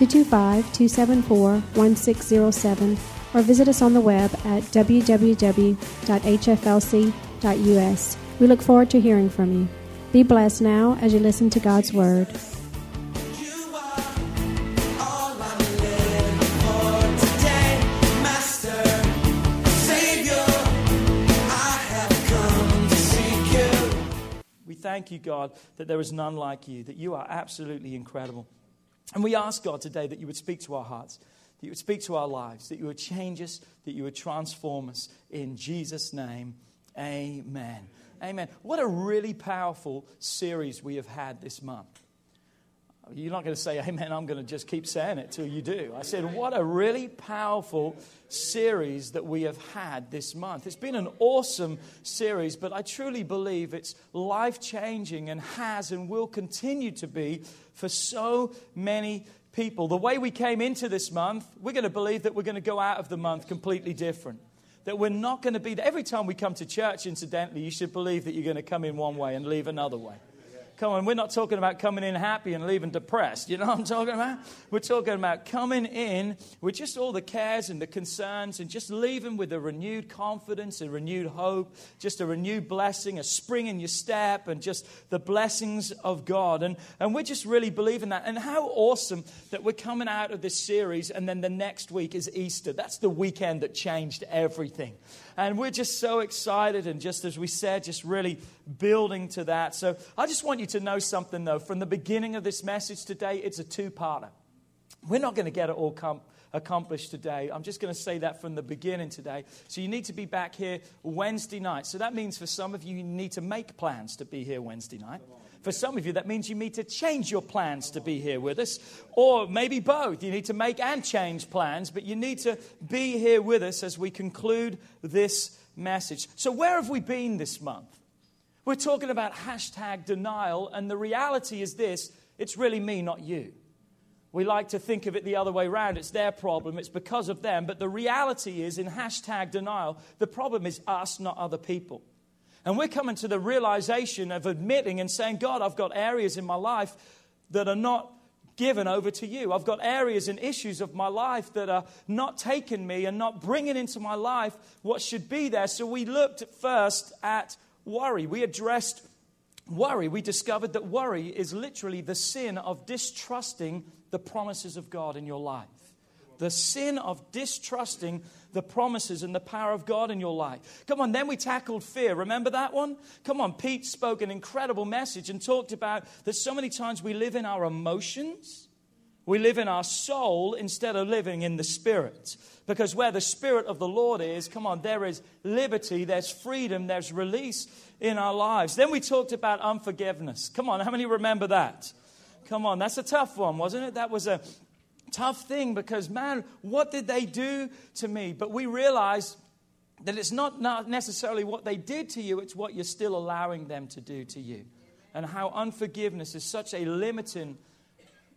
225 274 1607 or visit us on the web at www.hflc.us. We look forward to hearing from you. Be blessed now as you listen to God's Word. We thank you, God, that there is none like you, that you are absolutely incredible. And we ask, God, today that you would speak to our hearts, that you would speak to our lives, that you would change us, that you would transform us. In Jesus' name, amen. Amen. What a really powerful series we have had this month. You're not going to say amen. I'm going to just keep saying it till you do. I said, what a really powerful series that we have had this month. It's been an awesome series, but I truly believe it's life changing and has and will continue to be for so many people. The way we came into this month, we're going to believe that we're going to go out of the month completely different. That we're not going to be, every time we come to church, incidentally, you should believe that you're going to come in one way and leave another way. Come on, we're not talking about coming in happy and leaving depressed. You know what I'm talking about? We're talking about coming in with just all the cares and the concerns and just leaving with a renewed confidence, a renewed hope, just a renewed blessing, a spring in your step, and just the blessings of God. And, and we're just really believing that. And how awesome that we're coming out of this series and then the next week is Easter. That's the weekend that changed everything. And we're just so excited and just as we said, just really building to that. So I just want you to know something though. From the beginning of this message today, it's a two parter. We're not going to get it all com- accomplished today. I'm just going to say that from the beginning today. So you need to be back here Wednesday night. So that means for some of you, you need to make plans to be here Wednesday night. For some of you, that means you need to change your plans to be here with us, or maybe both. You need to make and change plans, but you need to be here with us as we conclude this message. So, where have we been this month? We're talking about hashtag denial, and the reality is this it's really me, not you. We like to think of it the other way around. It's their problem, it's because of them. But the reality is, in hashtag denial, the problem is us, not other people. And we're coming to the realization of admitting and saying, God, I've got areas in my life that are not given over to you. I've got areas and issues of my life that are not taking me and not bringing into my life what should be there. So we looked first at worry. We addressed worry. We discovered that worry is literally the sin of distrusting the promises of God in your life. The sin of distrusting the promises and the power of God in your life. Come on, then we tackled fear. Remember that one? Come on, Pete spoke an incredible message and talked about that so many times we live in our emotions. We live in our soul instead of living in the spirit. Because where the spirit of the Lord is, come on, there is liberty, there's freedom, there's release in our lives. Then we talked about unforgiveness. Come on, how many remember that? Come on, that's a tough one, wasn't it? That was a tough thing because, man, what did they do to me? But we realize that it's not, necessarily what they did to you, it's what you're still allowing them to do to you. And how unforgiveness is such a limiting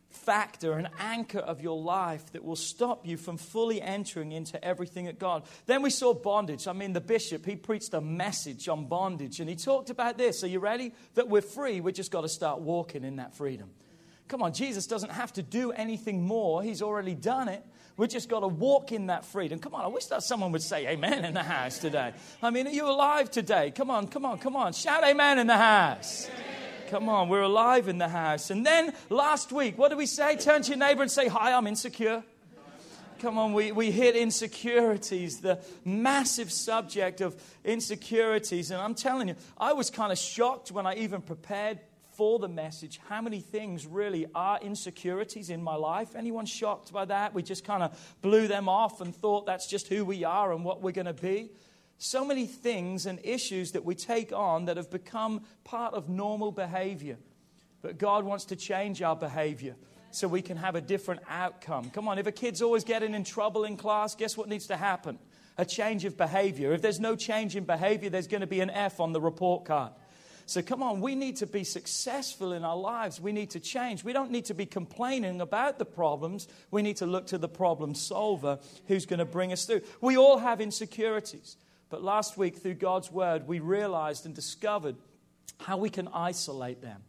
factor, an anchor of your life that will stop you from fully entering into everything at God. Then we saw bondage. I mean, the bishop, he preached a message on bondage and he talked about this. Are you ready? That we're free, we just got to start walking in that freedom. Come on, Jesus doesn't have to do anything more. He's already done it. We've just got to walk in that freedom. Come on, I wish that someone would say amen in the house today. I mean, are you alive today? Come on, come on, come on. Shout amen in the house. Come on, we're alive in the house. And then last week, what did we say? Turn to your neighbor and say, Hi, I'm insecure. Come on, we, we hit insecurities, the massive subject of insecurities. And I'm telling you, I was kind of shocked when I even prepared for the message how many things really are insecurities in my life. Anyone shocked by that? We just kind of blew them off and thought that's just who we are and what we're going to be. So many things and issues that we take on that have become part of normal behavior. But God wants to change our behavior. so we can have a different outcome. Come on, if a kid's always getting in trouble in class, guess what needs to happen? A change of behavior. If there's no change in behavior, there's going to be an F on the report card. So come on, we need to be successful in our lives. We need to change. We don't need to be complaining about the problems. We need to look to the problem solver who's going to bring us through. We all have insecurities. But last week, through God's word, we realized and discovered how we can isolate them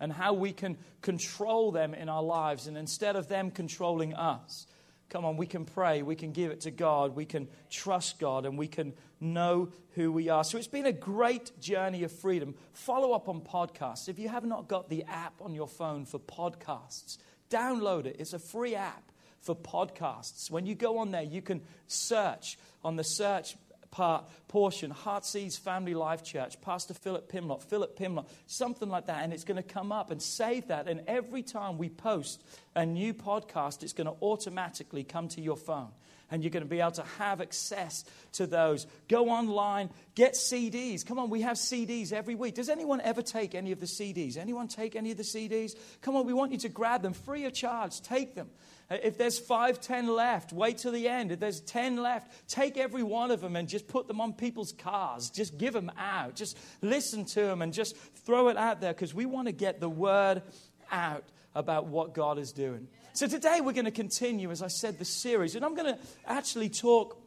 and how we can control them in our lives. And instead of them controlling us, come on, we can pray, we can give it to God, we can trust God, and we can know who we are. So it's been a great journey of freedom. Follow up on podcasts. If you have not got the app on your phone for podcasts, download it. It's a free app for podcasts. When you go on there, you can search on the search part, portion, Heartsease Family Life Church, Pastor Philip Pimlott, Philip Pimlott, something like that, and it's going to come up and save that. And every time we post a new podcast, it's going to automatically come to your phone. And you're going to be able to have access to those. Go online, get CDs. Come on, we have CDs every week. Does anyone ever take any of the CDs? Anyone take any of the CDs? Come on, we want you to grab them free of charge. Take them. If there's five, ten left, wait till the end. If there's ten left, take every one of them and just put them on people's cars. Just give them out. Just listen to them and just throw it out there because we want to get the word out about what God is doing. So today we're going to continue, as I said, the series. And I'm going to actually talk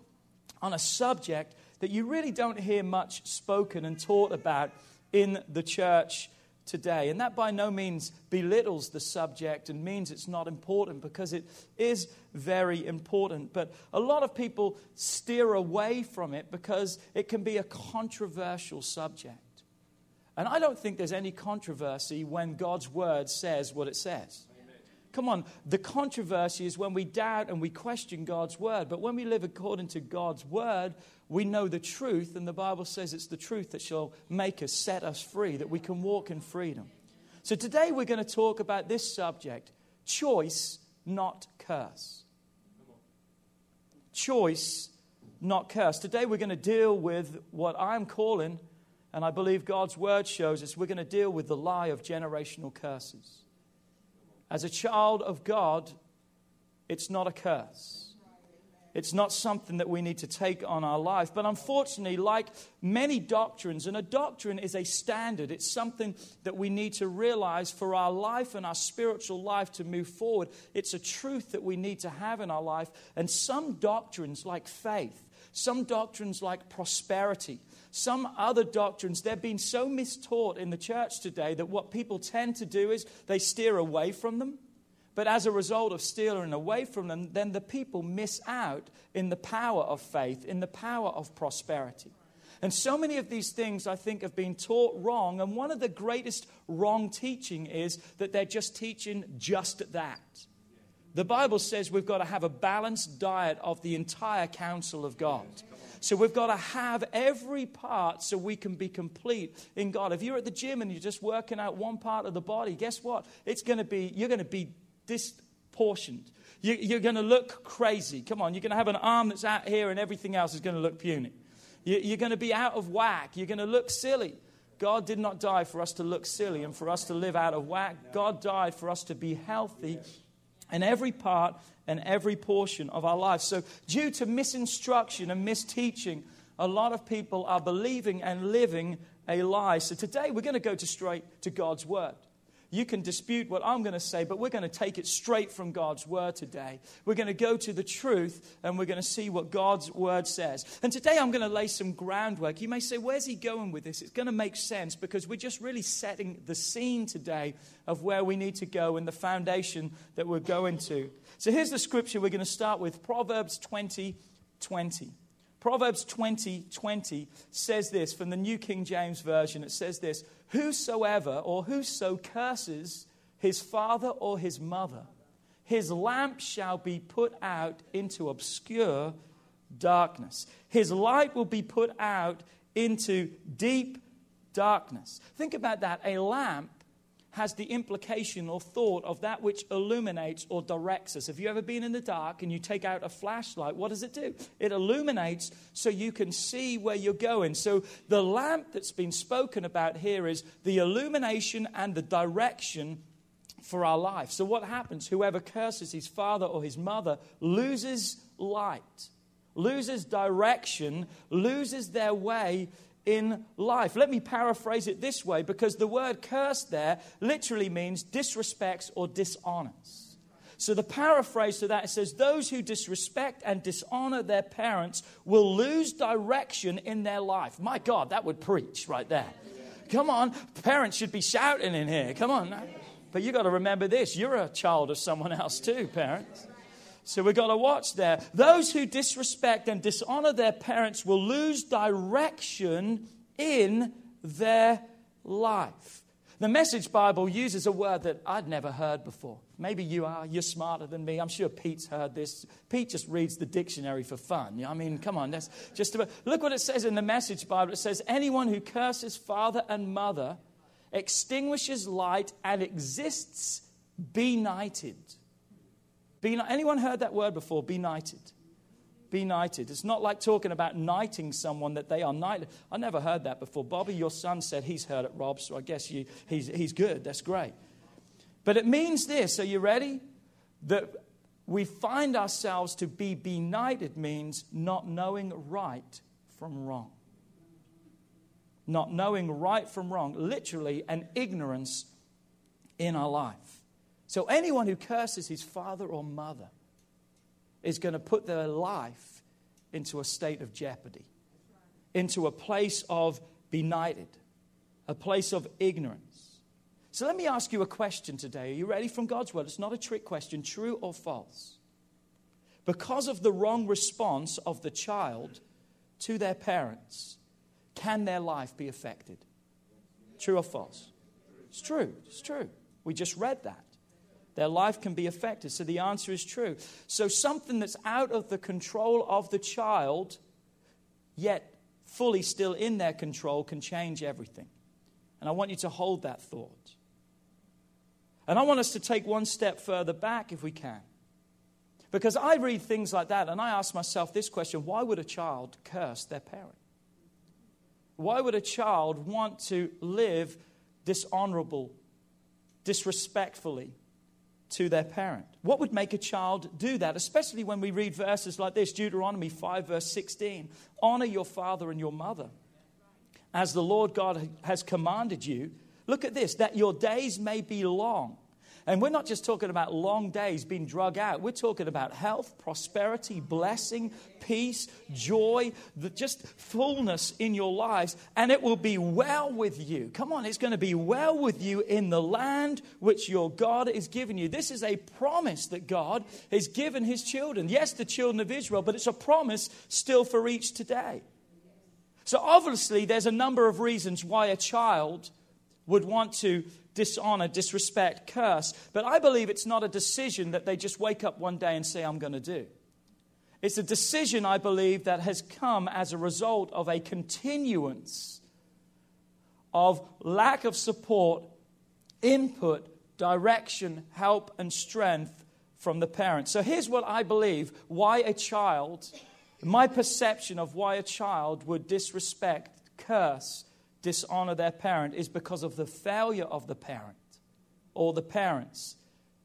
on a subject that you really don't hear much spoken and taught about in the church today. And that by no means belittles the subject and means it's not important because it is very important. But a lot of people steer away from it because it can be a controversial subject. And I don't think there's any controversy when God's word says what it says. Come on, the controversy is when we doubt and we question God's word. But when we live according to God's word, we know the truth, and the Bible says it's the truth that shall make us, set us free, that we can walk in freedom. So today we're going to talk about this subject choice, not curse. Choice, not curse. Today we're going to deal with what I'm calling, and I believe God's word shows us, we're going to deal with the lie of generational curses. As a child of God, it's not a curse. It's not something that we need to take on our life. But unfortunately, like many doctrines, and a doctrine is a standard, it's something that we need to realize for our life and our spiritual life to move forward. It's a truth that we need to have in our life. And some doctrines, like faith, some doctrines like prosperity, some other doctrines, they're being so mistaught in the church today that what people tend to do is they steer away from them. But as a result of stealing away from them, then the people miss out in the power of faith, in the power of prosperity. And so many of these things, I think, have been taught wrong. And one of the greatest wrong teaching is that they're just teaching just that. The Bible says we've got to have a balanced diet of the entire counsel of God. So we've got to have every part so we can be complete in God. If you're at the gym and you're just working out one part of the body, guess what? It's going to be, you're going to be disportioned. You, are going to look crazy. Come on, you're going to have an arm that's out here and everything else is going to look puny. you're going to be out of whack. You're going to look silly. God did not die for us to look silly and for us to live out of whack. God died for us to be healthy in every part and every portion of our lives. So, due to misinstruction and misteaching, a lot of people are believing and living a lie. So, today we're going to go to straight to God's Word. You can dispute what I'm going to say, but we're going to take it straight from God's word today. We're going to go to the truth and we're going to see what God's word says. And today I'm going to lay some groundwork. You may say, Where's he going with this? It's going to make sense because we're just really setting the scene today of where we need to go and the foundation that we're going to. So here's the scripture we're going to start with Proverbs 20 20. Proverbs 20 20 says this from the New King James Version. It says this Whosoever or whoso curses his father or his mother, his lamp shall be put out into obscure darkness. His light will be put out into deep darkness. Think about that. A lamp has the implication or thought of that which illuminates or directs us. Have you ever been in the dark and you take out a flashlight? What does it do? It illuminates so you can see where you're going. So the lamp that's been spoken about here is the illumination and the direction for our life. So, what happens? Whoever curses his father or his mother loses light, loses direction, loses their way in life. Let me paraphrase it this way because the word curse there literally means disrespects or dishonors. So the paraphrase to that says, Those who disrespect and dishonor their parents will lose direction in their life. My God, that would preach right there. Come on, parents should be shouting in here. Come on. But you got to remember this you're a child of someone else too, parents. So we've got to watch there. Those who disrespect and dishonor their parents will lose direction in their life. The Message Bible uses a word that I'd never heard before. Maybe you are. You're smarter than me. I'm sure Pete's heard this. Pete just reads the dictionary for fun. I mean, come on. That's just about, look what it says in the Message Bible. It says, Anyone who curses father and mother extinguishes light and exists benighted. Be, anyone heard that word before? Benighted benighted. It's not like talking about knighting someone that they are knighted. I never heard that before. Bobby, your son said he's heard it, Rob, so I guess you, he's, he's good. That's great. But it means this are you ready? That we find ourselves to be benighted means not knowing right from wrong. Not knowing right from wrong, literally, an ignorance in our life. So, anyone who curses his father or mother, is going to put their life into a state of jeopardy, into a place of benighted, a place of ignorance. So let me ask you a question today. Are you ready from God's word? It's not a trick question, true or false. Because of the wrong response of the child to their parents, can their life be affected? True or false? It's true. It's true. We just read that. Their life can be affected. So the answer is true. So something that's out of the control of the child, yet fully still in their control, can change everything. And I want you to hold that thought. And I want us to take one step further back if we can. Because I read things like that and I ask myself this question why would a child curse their parent? Why would a child want to live dishonorable, disrespectfully, to their parent. What would make a child do that, especially when we read verses like this Deuteronomy 5, verse 16 Honor your father and your mother as the Lord God has commanded you. Look at this that your days may be long and we're not just talking about long days being drug out. We're talking about health, prosperity, blessing, peace, joy, the, just fullness in your lives. And it will be well with you. Come on, it's going to be well with you in the land which your God is giving you. This is a promise that God has given his children. Yes, the children of Israel, but it's a promise still for each today. So obviously, there's a number of reasons why a child would want to dishonor, disrespect, curse. But I believe it's not a decision that they just wake up one day and say, I'm going to do. It's a decision, I believe, that has come as a result of a continuance of lack of support, input, direction, help, and strength from the parents. So here's what I believe why a child, my perception of why a child would disrespect, curse, dishonor their parent is because of the failure of the parent or the parents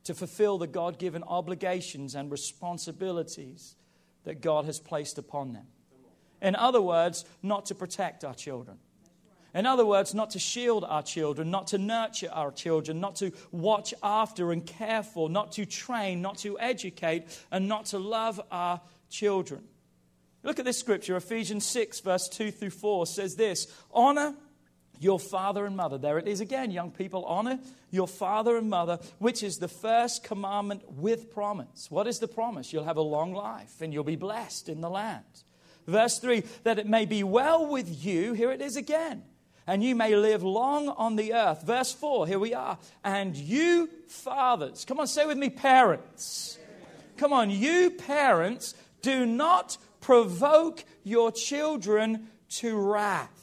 to fulfill the God given obligations and responsibilities that God has placed upon them. In other words, not to protect our children. In other words, not to shield our children, not to nurture our children, not to watch after and care for, not to train, not to educate, and not to love our children. Look at this scripture, Ephesians 6, verse 2 through 4 says this Honor your father and mother. There it is again, young people. Honor your father and mother, which is the first commandment with promise. What is the promise? You'll have a long life and you'll be blessed in the land. Verse 3 that it may be well with you. Here it is again. And you may live long on the earth. Verse 4, here we are. And you fathers, come on, say with me, parents. Come on, you parents, do not provoke your children to wrath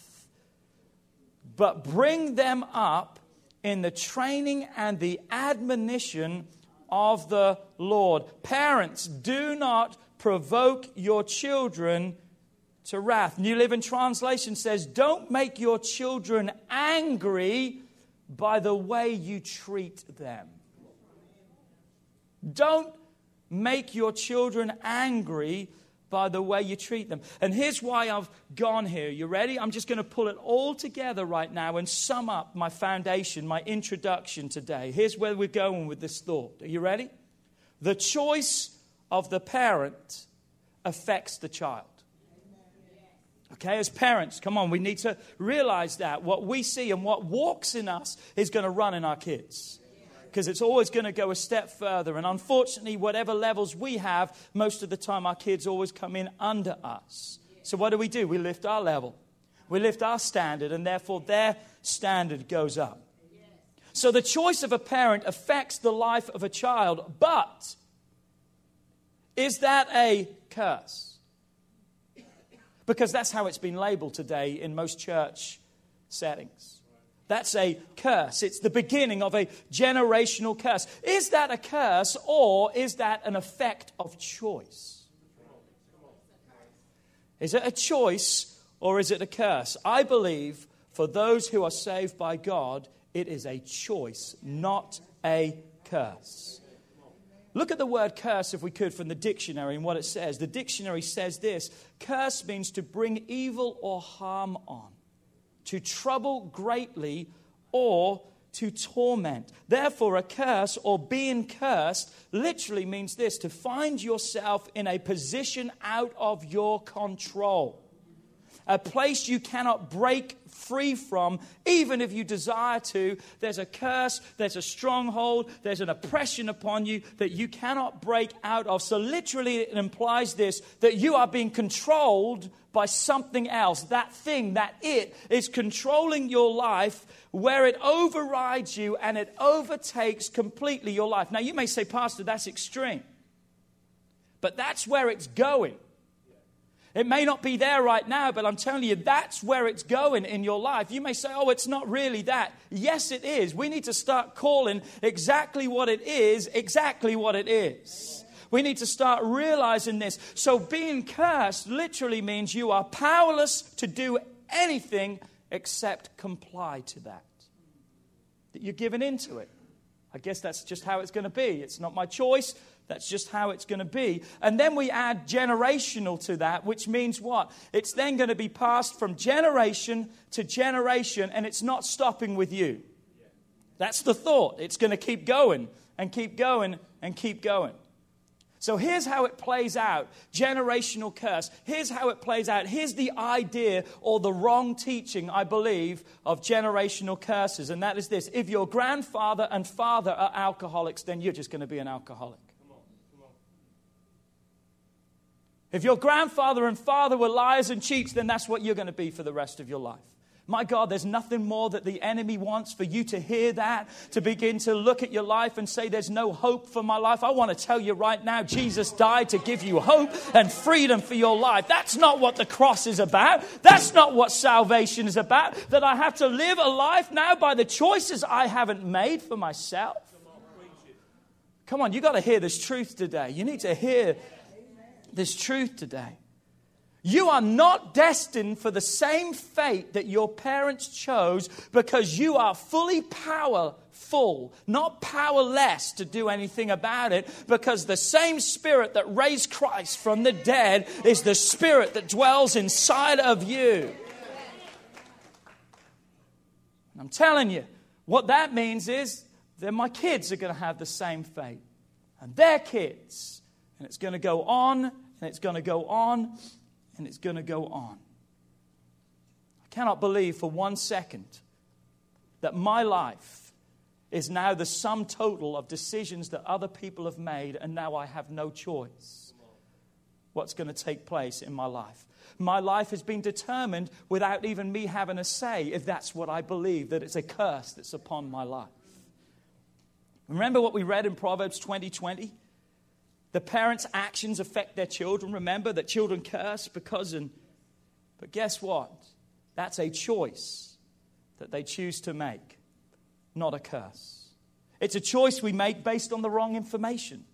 but bring them up in the training and the admonition of the Lord. Parents, do not provoke your children to wrath. New Living Translation says, Don't make your children angry by the way you treat them. Don't make your children angry by the way you treat them. And here's why I've gone here. You ready? I'm just going to pull it all together right now and sum up my foundation, my introduction today. Here's where we're going with this thought. Are you ready? The choice of the parent affects the child. Okay, as parents, come on, we need to realize that what we see and what walks in us is going to run in our kids. Because it's always going to go a step further. And unfortunately, whatever levels we have, most of the time our kids always come in under us. So what do we do? We lift our level, we lift our standard, and therefore their standard goes up. So the choice of a parent affects the life of a child, but is that a curse? Because that's how it's been labeled today in most church settings. That's a curse. It's the beginning of a generational curse. Is that a curse or is that an effect of choice? Is it a choice or is it a curse? I believe for those who are saved by God, it is a choice, not a curse. Look at the word curse, if we could, from the dictionary and what it says. The dictionary says this curse means to bring evil or harm on, to trouble greatly, or to torment. Therefore, a curse or being cursed literally means this to find yourself in a position out of your control a place you cannot break free from, even if you desire to. There's a curse, there's a stronghold, there's an oppression upon you that you cannot break out of. So, literally, it implies this that you are being controlled by something else. That thing, that it, is controlling your life where it overrides you and it overtakes completely your life. Now, you may say, Pastor, that's extreme. But that's where it's going. It may not be there right now, but I'm telling you, that's where it's going in your life. You may say, oh, it's not really that. Yes, it is. We need to start calling exactly what it is, exactly what it is. We need to start realizing this. So, being cursed literally means you are powerless to do anything except comply to that. That you're given into it. I guess that's just how it's going to be. It's not my choice. That's just how it's going to be. And then we add generational to that, which means what? It's then going to be passed from generation to generation, and it's not stopping with you. That's the thought. It's going to keep going and keep going and keep going. So here's how it plays out generational curse. Here's how it plays out. Here's the idea or the wrong teaching, I believe, of generational curses. And that is this if your grandfather and father are alcoholics, then you're just going to be an alcoholic. If your grandfather and father were liars and cheats, then that's what you're going to be for the rest of your life. My God, there's nothing more that the enemy wants for you to hear that, to begin to look at your life and say, There's no hope for my life. I want to tell you right now, Jesus died to give you hope and freedom for your life. That's not what the cross is about. That's not what salvation is about. That I have to live a life now by the choices I haven't made for myself. Come on, you got to hear this truth today. You need to hear this truth today. You are not destined for the same fate that your parents chose because you are fully powerful, not powerless to do anything about it, because the same spirit that raised Christ from the dead is the spirit that dwells inside of you. I'm telling you, what that means is that my kids are going to have the same fate, and their kids, and it's going to go on and it's going to go on and it's going to go on. I cannot believe for one second that my life is now the sum total of decisions that other people have made, and now I have no choice what's going to take place in my life. My life has been determined without even me having a say, if that's what I believe, that it's a curse that's upon my life. Remember what we read in Proverbs 20 20? The parents' actions affect their children. Remember that children curse because and but guess what? That's a choice that they choose to make, not a curse. It's a choice we make based on the wrong information.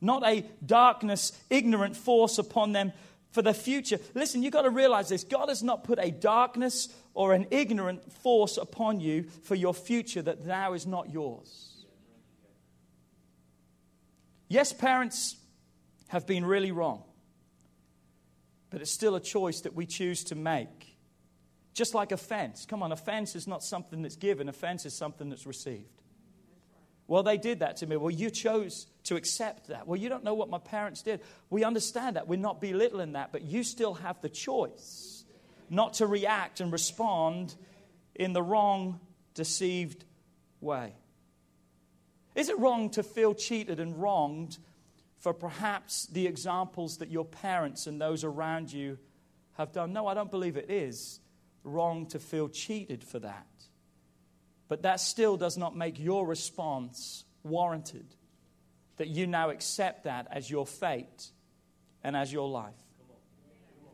Not a darkness, ignorant force upon them for the future. Listen, you've got to realize this. God has not put a darkness or an ignorant force upon you for your future that now is not yours. Yes, parents have been really wrong, but it's still a choice that we choose to make. Just like offense. Come on, offense is not something that's given, offense is something that's received. Well, they did that to me. Well, you chose to accept that. Well, you don't know what my parents did. We understand that. We're not belittling that, but you still have the choice not to react and respond in the wrong, deceived way. Is it wrong to feel cheated and wronged for perhaps the examples that your parents and those around you have done? No, I don't believe it is wrong to feel cheated for that. But that still does not make your response warranted. That you now accept that as your fate and as your life.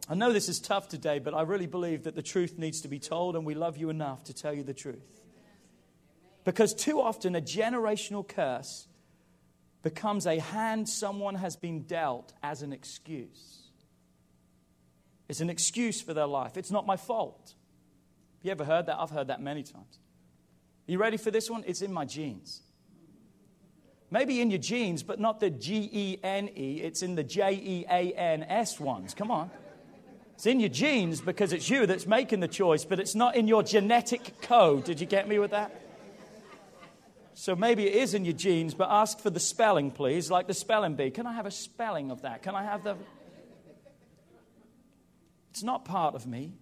I know this is tough today, but I really believe that the truth needs to be told, and we love you enough to tell you the truth. Because too often a generational curse becomes a hand someone has been dealt as an excuse. It's an excuse for their life. It's not my fault. You ever heard that? I've heard that many times. Are you ready for this one? It's in my genes. Maybe in your genes, but not the G E N E, it's in the J E A N S ones. Come on. It's in your genes because it's you that's making the choice, but it's not in your genetic code. Did you get me with that? So maybe it is in your genes, but ask for the spelling, please, like the spelling bee. Can I have a spelling of that? Can I have the. It's not part of me,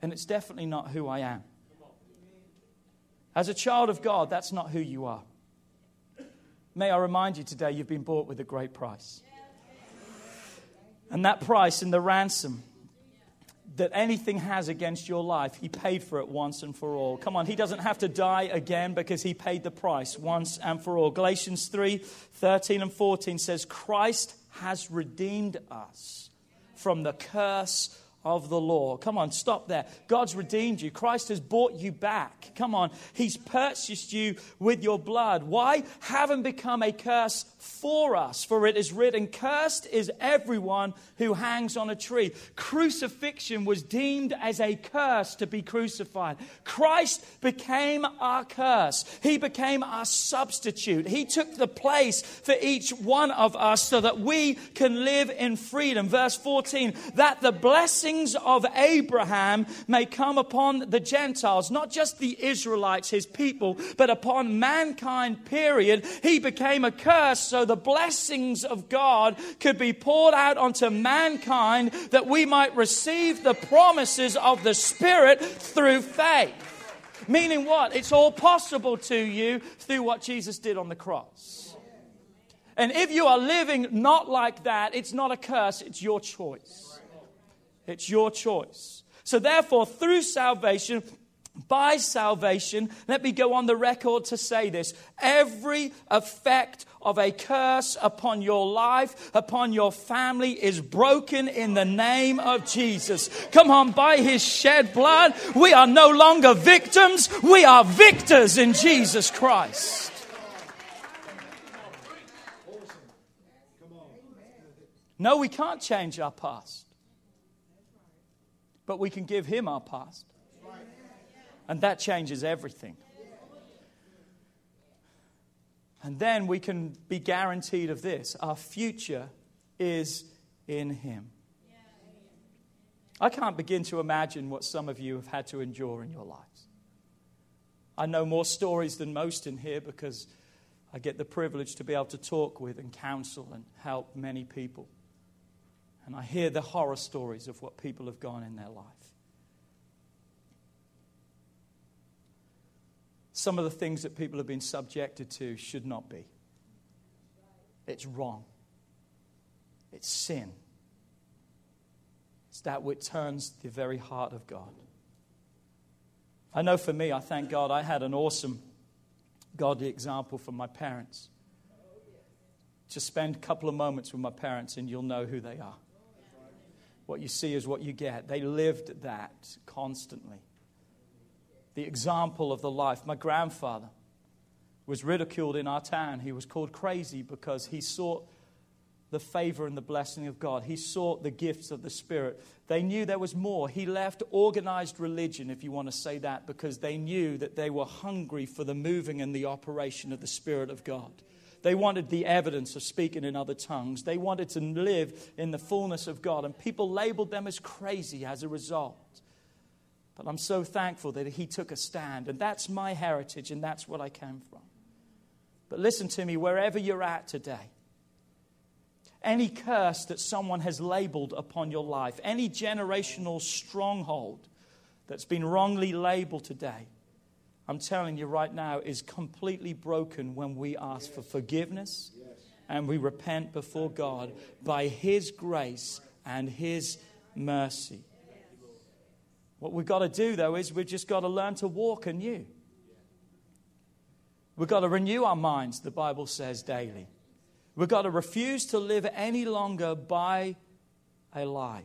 and it's definitely not who I am. As a child of God, that's not who you are. May I remind you today, you've been bought with a great price. And that price and the ransom that anything has against your life, he paid for it once and for all. Come on, he doesn't have to die again because he paid the price once and for all. Galatians 3 13 and 14 says, Christ has redeemed us from the curse of the law. Come on, stop there. God's redeemed you. Christ has bought you back. Come on, He's purchased you with your blood. Why? Haven't become a curse for us, for it is written, Cursed is everyone who hangs on a tree. Crucifixion was deemed as a curse to be crucified. Christ became our curse, He became our substitute. He took the place for each one of us so that we can live in freedom. Verse 14, that the blessings of Abraham may come upon the Gentiles, not just the Israelites, his people, but upon mankind, period. He became a curse so the blessings of God could be poured out onto mankind that we might receive the promises of the Spirit through faith. Meaning what? It's all possible to you through what Jesus did on the cross. And if you are living not like that, it's not a curse, it's your choice. It's your choice. So, therefore, through salvation, by salvation, let me go on the record to say this every effect of a curse upon your life, upon your family, is broken in the name of Jesus. Come on, by his shed blood, we are no longer victims, we are victors in Jesus Christ. No, we can't change our past, but we can give him our past. And that changes everything. And then we can be guaranteed of this our future is in Him. I can't begin to imagine what some of you have had to endure in your lives. I know more stories than most in here because I get the privilege to be able to talk with and counsel and help many people. And I hear the horror stories of what people have gone in their life. some of the things that people have been subjected to should not be. It's wrong. It's sin. It's that which turns the very heart of God. I know for me, I thank God I had an awesome godly example from my parents. Just spend a couple of moments with my parents and you'll know who they are. What you see is what you get. They lived that constantly the example of the life. My grandfather was ridiculed in our town. He was called crazy because he sought the favor and the blessing of God. He sought the gifts of the Spirit. They knew there was more. He left organized religion, if you want to say that, because they knew that they were hungry for the moving and the operation of the Spirit of God. They wanted the evidence of speaking in other tongues. They wanted to live in the fullness of God. And people labeled them as crazy as a result. But I'm so thankful that he took a stand. And that's my heritage, and that's what I came from. But listen to me, wherever you're at today, any curse that someone has labeled upon your life, any generational stronghold that's been wrongly labeled today, I'm telling you right now, is completely broken when we ask for forgiveness and we repent before God by His grace and His mercy. What we've got to do, though, is we've just got to learn to walk anew. We've got to renew our minds, the Bible says daily. We've got to refuse to live any longer by a lie.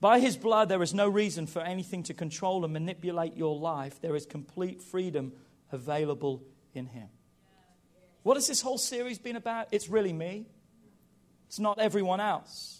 By his blood, there is no reason for anything to control and manipulate your life. There is complete freedom available in him. What has this whole series been about? It's really me, it's not everyone else.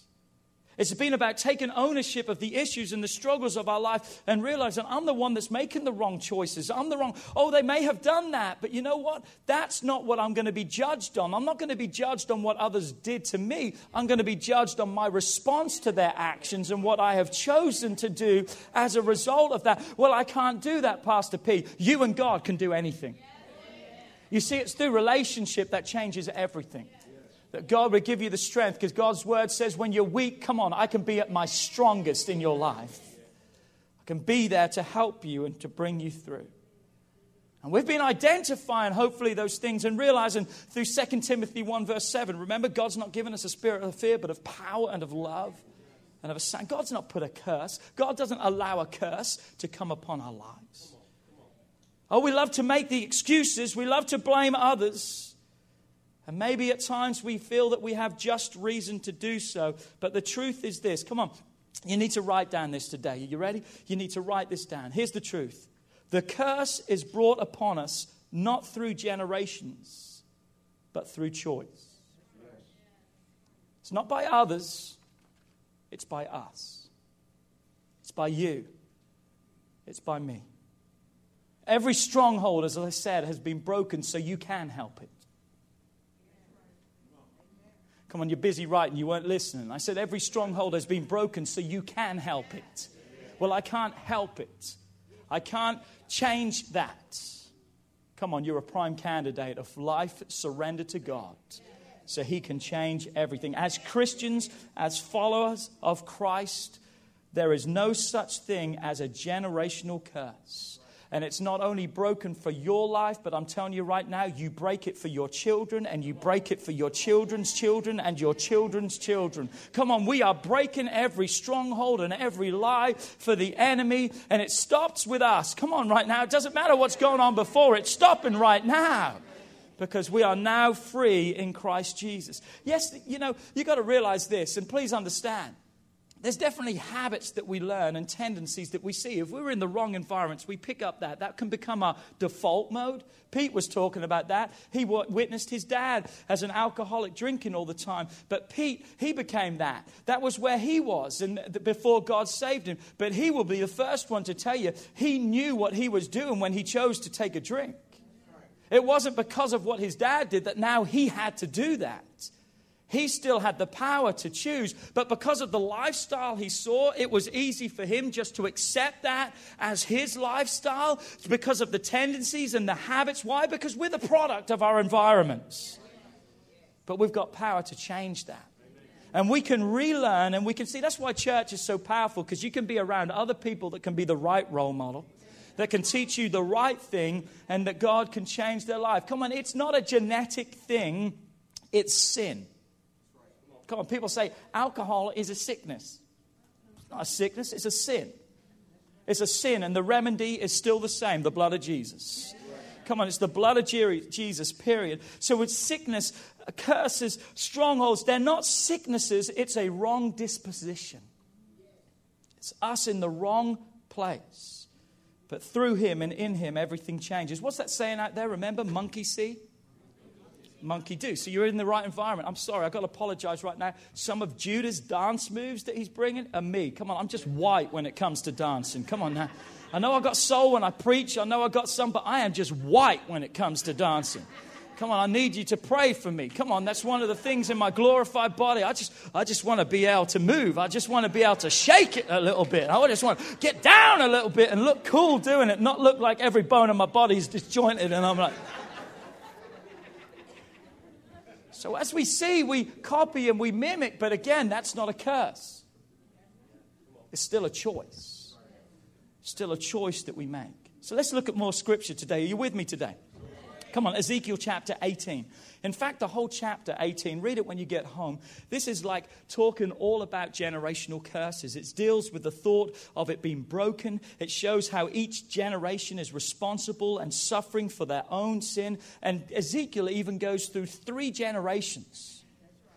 It's been about taking ownership of the issues and the struggles of our life and realizing I'm the one that's making the wrong choices. I'm the wrong. Oh, they may have done that, but you know what? That's not what I'm going to be judged on. I'm not going to be judged on what others did to me. I'm going to be judged on my response to their actions and what I have chosen to do as a result of that. Well, I can't do that, Pastor P. You and God can do anything. You see, it's through relationship that changes everything that God would give you the strength because God's word says, when you're weak, come on, I can be at my strongest in your life. I can be there to help you and to bring you through. And we've been identifying, hopefully, those things and realizing through 2 Timothy 1, verse 7. Remember, God's not given us a spirit of fear, but of power and of love and of a sound. God's not put a curse. God doesn't allow a curse to come upon our lives. Oh, we love to make the excuses, we love to blame others. And maybe at times we feel that we have just reason to do so. But the truth is this come on, you need to write down this today. Are you ready? You need to write this down. Here's the truth the curse is brought upon us not through generations, but through choice. It's not by others, it's by us. It's by you, it's by me. Every stronghold, as I said, has been broken so you can help it. Come on, you're busy writing, you weren't listening. I said, every stronghold has been broken so you can help it. Well, I can't help it. I can't change that. Come on, you're a prime candidate of life surrendered to God so He can change everything. As Christians, as followers of Christ, there is no such thing as a generational curse. And it's not only broken for your life, but I'm telling you right now, you break it for your children, and you break it for your children's children and your children's children. Come on, we are breaking every stronghold and every lie for the enemy, and it stops with us. Come on, right now. It doesn't matter what's going on before, it's stopping right now because we are now free in Christ Jesus. Yes, you know, you've got to realize this, and please understand there's definitely habits that we learn and tendencies that we see. If we're in the wrong environments, we pick up that. That can become our default mode. Pete was talking about that. He witnessed his dad as an alcoholic drinking all the time. But Pete, he became that. That was where he was and before God saved him. But he will be the first one to tell you he knew what he was doing when he chose to take a drink. It wasn't because of what his dad did that now he had to do that. He still had the power to choose, but because of the lifestyle he saw, it was easy for him just to accept that as his lifestyle because of the tendencies and the habits. Why? Because we're the product of our environments. But we've got power to change that. And we can relearn and we can see that's why church is so powerful because you can be around other people that can be the right role model that can teach you the right thing and that God can change their life. Come on, it's not a genetic thing, it's sin. Come on, people say alcohol is a sickness. It's not a sickness, it's a sin. It's a sin, and the remedy is still the same the blood of Jesus. Come on, it's the blood of Jesus, period. So with sickness, curses, strongholds, they're not sicknesses, it's a wrong disposition. It's us in the wrong place. But through him and in him, everything changes. What's that saying out there? Remember, monkey see? Monkey do. So you're in the right environment. I'm sorry, I've got to apologize right now. Some of Judah's dance moves that he's bringing are me. Come on, I'm just white when it comes to dancing. Come on now. I know I've got soul when I preach. I know I've got some, but I am just white when it comes to dancing. Come on, I need you to pray for me. Come on, that's one of the things in my glorified body. I just, I just want to be able to move. I just want to be able to shake it a little bit. I just want to get down a little bit and look cool doing it, not look like every bone in my body is disjointed and I'm like. So as we see, we copy and we mimic, but again, that's not a curse. It's still a choice. Still a choice that we make. So let's look at more scripture today. Are you with me today? Come on, Ezekiel chapter 18. In fact, the whole chapter 18, read it when you get home. This is like talking all about generational curses. It deals with the thought of it being broken. It shows how each generation is responsible and suffering for their own sin. And Ezekiel even goes through three generations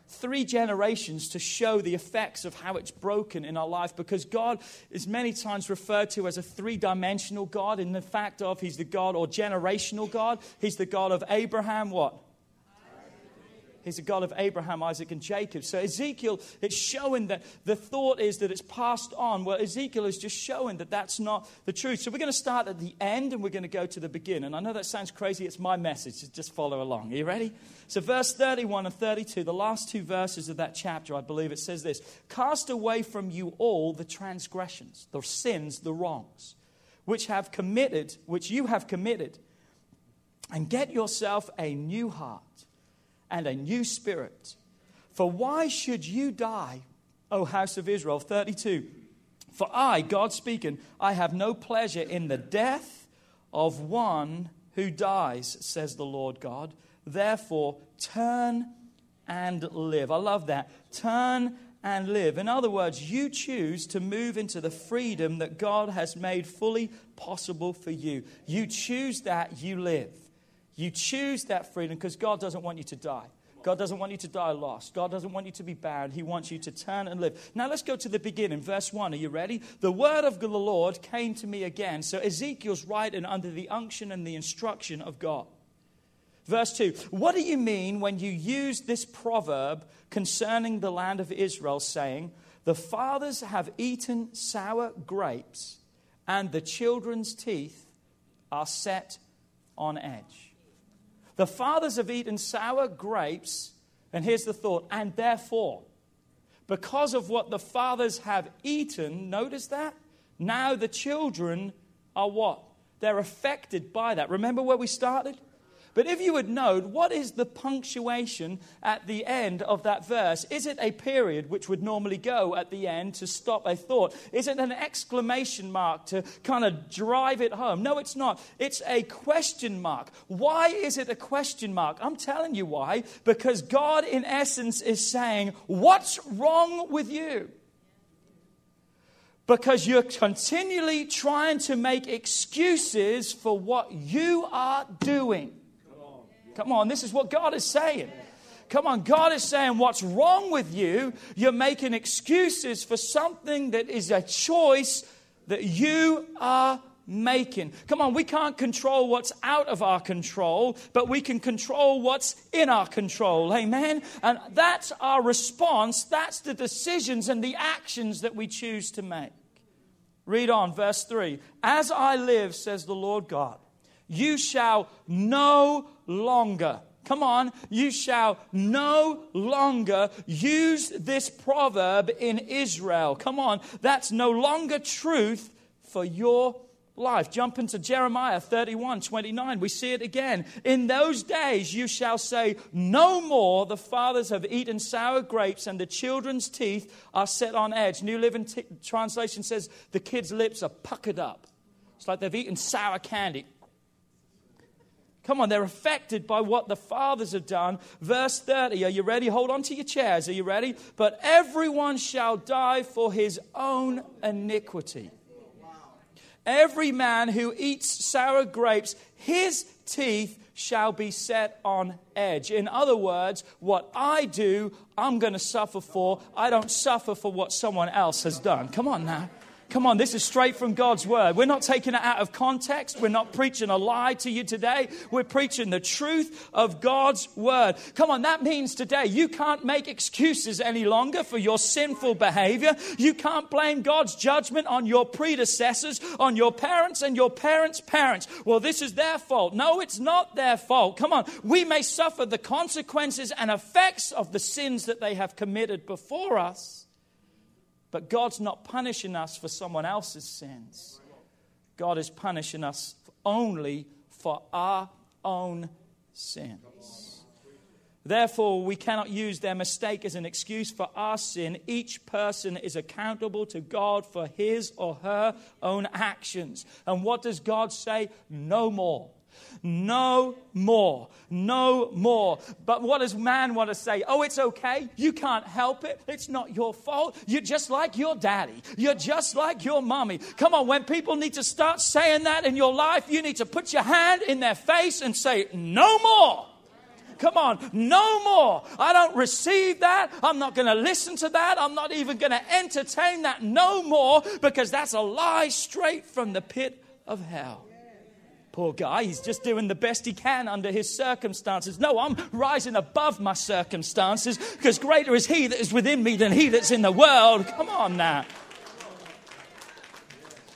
three generations to show the effects of how it's broken in our life because God is many times referred to as a three dimensional God in the fact of He's the God or generational God. He's the God of Abraham, what? He's the God of Abraham, Isaac, and Jacob. So Ezekiel, it's showing that the thought is that it's passed on. Well, Ezekiel is just showing that that's not the truth. So we're going to start at the end and we're going to go to the beginning. And I know that sounds crazy. It's my message. Just follow along. Are you ready? So verse 31 and 32, the last two verses of that chapter, I believe it says this Cast away from you all the transgressions, the sins, the wrongs, which have committed, which you have committed, and get yourself a new heart and a new spirit. For why should you die, O house of Israel? 32. For I, God speaking, I have no pleasure in the death of one who dies, says the Lord God. Therefore, turn and live. I love that. Turn and live. In other words, you choose to move into the freedom that God has made fully possible for you. You choose that, you live. You choose that freedom because God doesn't want you to die. God doesn't want you to die lost. God doesn't want you to be bound. He wants you to turn and live. Now let's go to the beginning. Verse 1. Are you ready? The word of the Lord came to me again. So Ezekiel's writing under the unction and the instruction of God. Verse 2 What do you mean when you use this proverb concerning the land of Israel, saying, The fathers have eaten sour grapes, and the children's teeth are set on edge? The fathers have eaten sour grapes, and here's the thought, and therefore, because of what the fathers have eaten, notice that? Now the children are what? They're affected by that. Remember where we started? But if you would note, what is the punctuation at the end of that verse? Is it a period which would normally go at the end to stop a thought? Is it an exclamation mark to kind of drive it home? No, it's not. It's a question mark. Why is it a question mark? I'm telling you why. Because God, in essence, is saying, What's wrong with you? because you're continually trying to make excuses for what you are doing. Come on, this is what God is saying. Come on, God is saying, What's wrong with you? You're making excuses for something that is a choice that you are making. Come on, we can't control what's out of our control, but we can control what's in our control. Amen? And that's our response. That's the decisions and the actions that we choose to make. Read on, verse 3. As I live, says the Lord God, you shall no longer, come on, you shall no longer use this proverb in Israel. Come on, that's no longer truth for your life. Jump into Jeremiah 31 29. We see it again. In those days you shall say, No more the fathers have eaten sour grapes, and the children's teeth are set on edge. New Living T- Translation says, The kids' lips are puckered up. It's like they've eaten sour candy. Come on, they're affected by what the fathers have done. Verse 30, are you ready? Hold on to your chairs. Are you ready? But everyone shall die for his own iniquity. Every man who eats sour grapes, his teeth shall be set on edge. In other words, what I do, I'm going to suffer for. I don't suffer for what someone else has done. Come on now. Come on, this is straight from God's word. We're not taking it out of context. We're not preaching a lie to you today. We're preaching the truth of God's word. Come on, that means today you can't make excuses any longer for your sinful behavior. You can't blame God's judgment on your predecessors, on your parents and your parents' parents. Well, this is their fault. No, it's not their fault. Come on, we may suffer the consequences and effects of the sins that they have committed before us. But God's not punishing us for someone else's sins. God is punishing us only for our own sins. Therefore, we cannot use their mistake as an excuse for our sin. Each person is accountable to God for his or her own actions. And what does God say? No more. No more. No more. But what does man want to say? Oh, it's okay. You can't help it. It's not your fault. You're just like your daddy. You're just like your mommy. Come on, when people need to start saying that in your life, you need to put your hand in their face and say, No more. Come on, no more. I don't receive that. I'm not going to listen to that. I'm not even going to entertain that no more because that's a lie straight from the pit of hell. Poor guy, he's just doing the best he can under his circumstances. No, I'm rising above my circumstances because greater is he that is within me than he that's in the world. Come on now.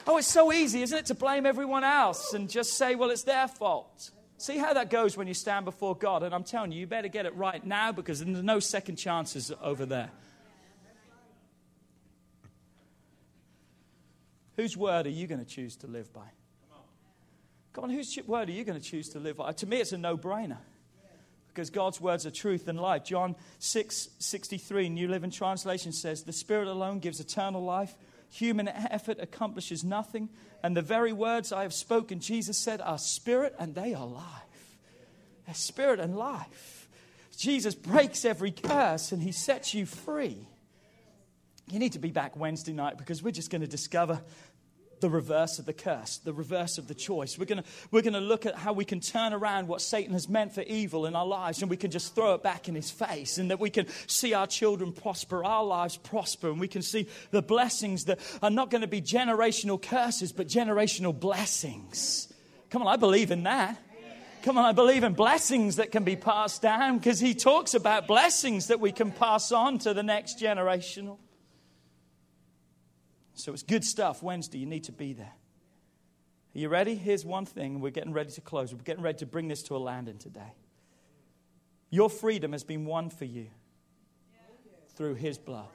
Oh, it's so easy, isn't it, to blame everyone else and just say, well, it's their fault. See how that goes when you stand before God. And I'm telling you, you better get it right now because there's no second chances over there. Whose word are you going to choose to live by? Come on, whose word are you going to choose to live by? To me, it's a no brainer because God's words are truth and life. John 6 63, New Living Translation says, The Spirit alone gives eternal life. Human effort accomplishes nothing. And the very words I have spoken, Jesus said, are spirit and they are life. They're spirit and life. Jesus breaks every curse and he sets you free. You need to be back Wednesday night because we're just going to discover the reverse of the curse, the reverse of the choice. We're going we're to look at how we can turn around what Satan has meant for evil in our lives and we can just throw it back in his face and that we can see our children prosper, our lives prosper, and we can see the blessings that are not going to be generational curses but generational blessings. Come on, I believe in that. Come on, I believe in blessings that can be passed down because he talks about blessings that we can pass on to the next generation. So it's good stuff. Wednesday, you need to be there. Are you ready? Here's one thing. We're getting ready to close. We're getting ready to bring this to a landing today. Your freedom has been won for you through His blood.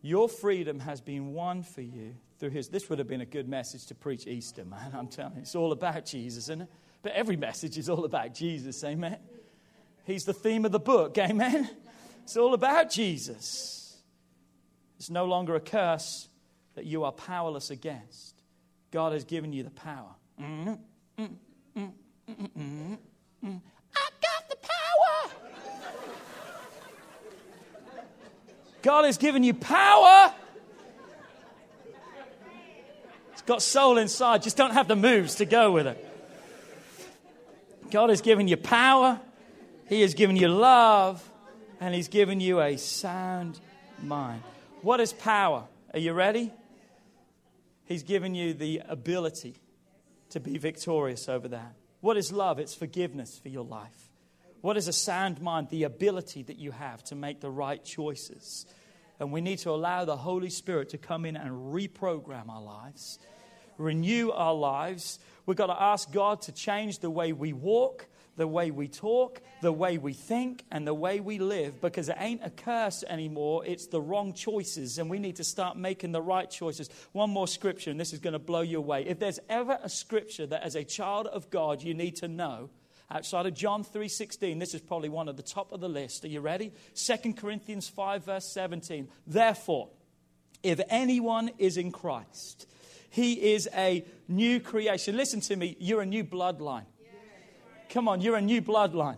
Your freedom has been won for you through His. This would have been a good message to preach Easter, man. I'm telling you. It's all about Jesus, isn't it? But every message is all about Jesus, amen? He's the theme of the book, amen? It's all about Jesus. It's no longer a curse that you are powerless against. God has given you the power. I got the power. God has given you power. It's got soul inside, just don't have the moves to go with it. God has given you power, He has given you love, and He's given you a sound mind. What is power? Are you ready? He's given you the ability to be victorious over that. What is love? It's forgiveness for your life. What is a sound mind? The ability that you have to make the right choices. And we need to allow the Holy Spirit to come in and reprogram our lives, renew our lives. We've got to ask God to change the way we walk, the way we talk, the way we think, and the way we live because it ain't a curse anymore. It's the wrong choices, and we need to start making the right choices. One more scripture, and this is going to blow you away. If there's ever a scripture that, as a child of God, you need to know, outside of John 3:16 this is probably one of the top of the list are you ready 2 Corinthians 5 verse 17 therefore if anyone is in Christ he is a new creation listen to me you're a new bloodline Come on, you're a new bloodline.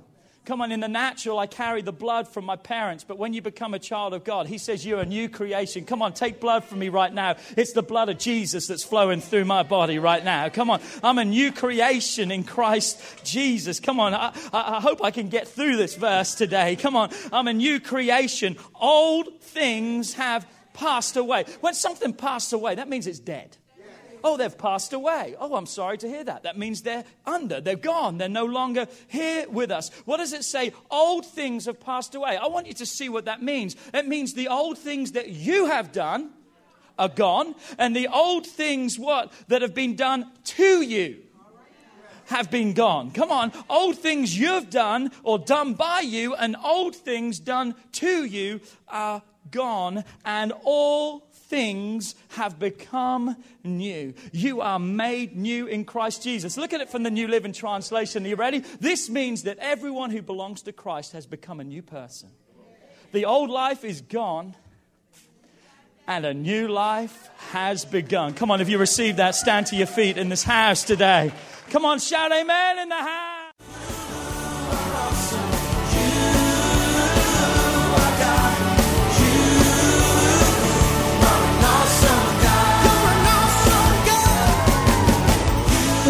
Come on, in the natural, I carry the blood from my parents, but when you become a child of God, He says you're a new creation. Come on, take blood from me right now. It's the blood of Jesus that's flowing through my body right now. Come on, I'm a new creation in Christ Jesus. Come on, I, I hope I can get through this verse today. Come on, I'm a new creation. Old things have passed away. When something passed away, that means it's dead. Oh, they've passed away. Oh, I'm sorry to hear that. That means they're under, they're gone, they're no longer here with us. What does it say? Old things have passed away. I want you to see what that means. It means the old things that you have done are gone, and the old things, what, that have been done to you have been gone. Come on, old things you've done or done by you, and old things done to you are gone, and all things have become new. You are made new in Christ Jesus. Look at it from the New Living Translation. Are you ready? This means that everyone who belongs to Christ has become a new person. The old life is gone. And a new life has begun. Come on, if you receive that, stand to your feet in this house today. Come on, shout amen in the house.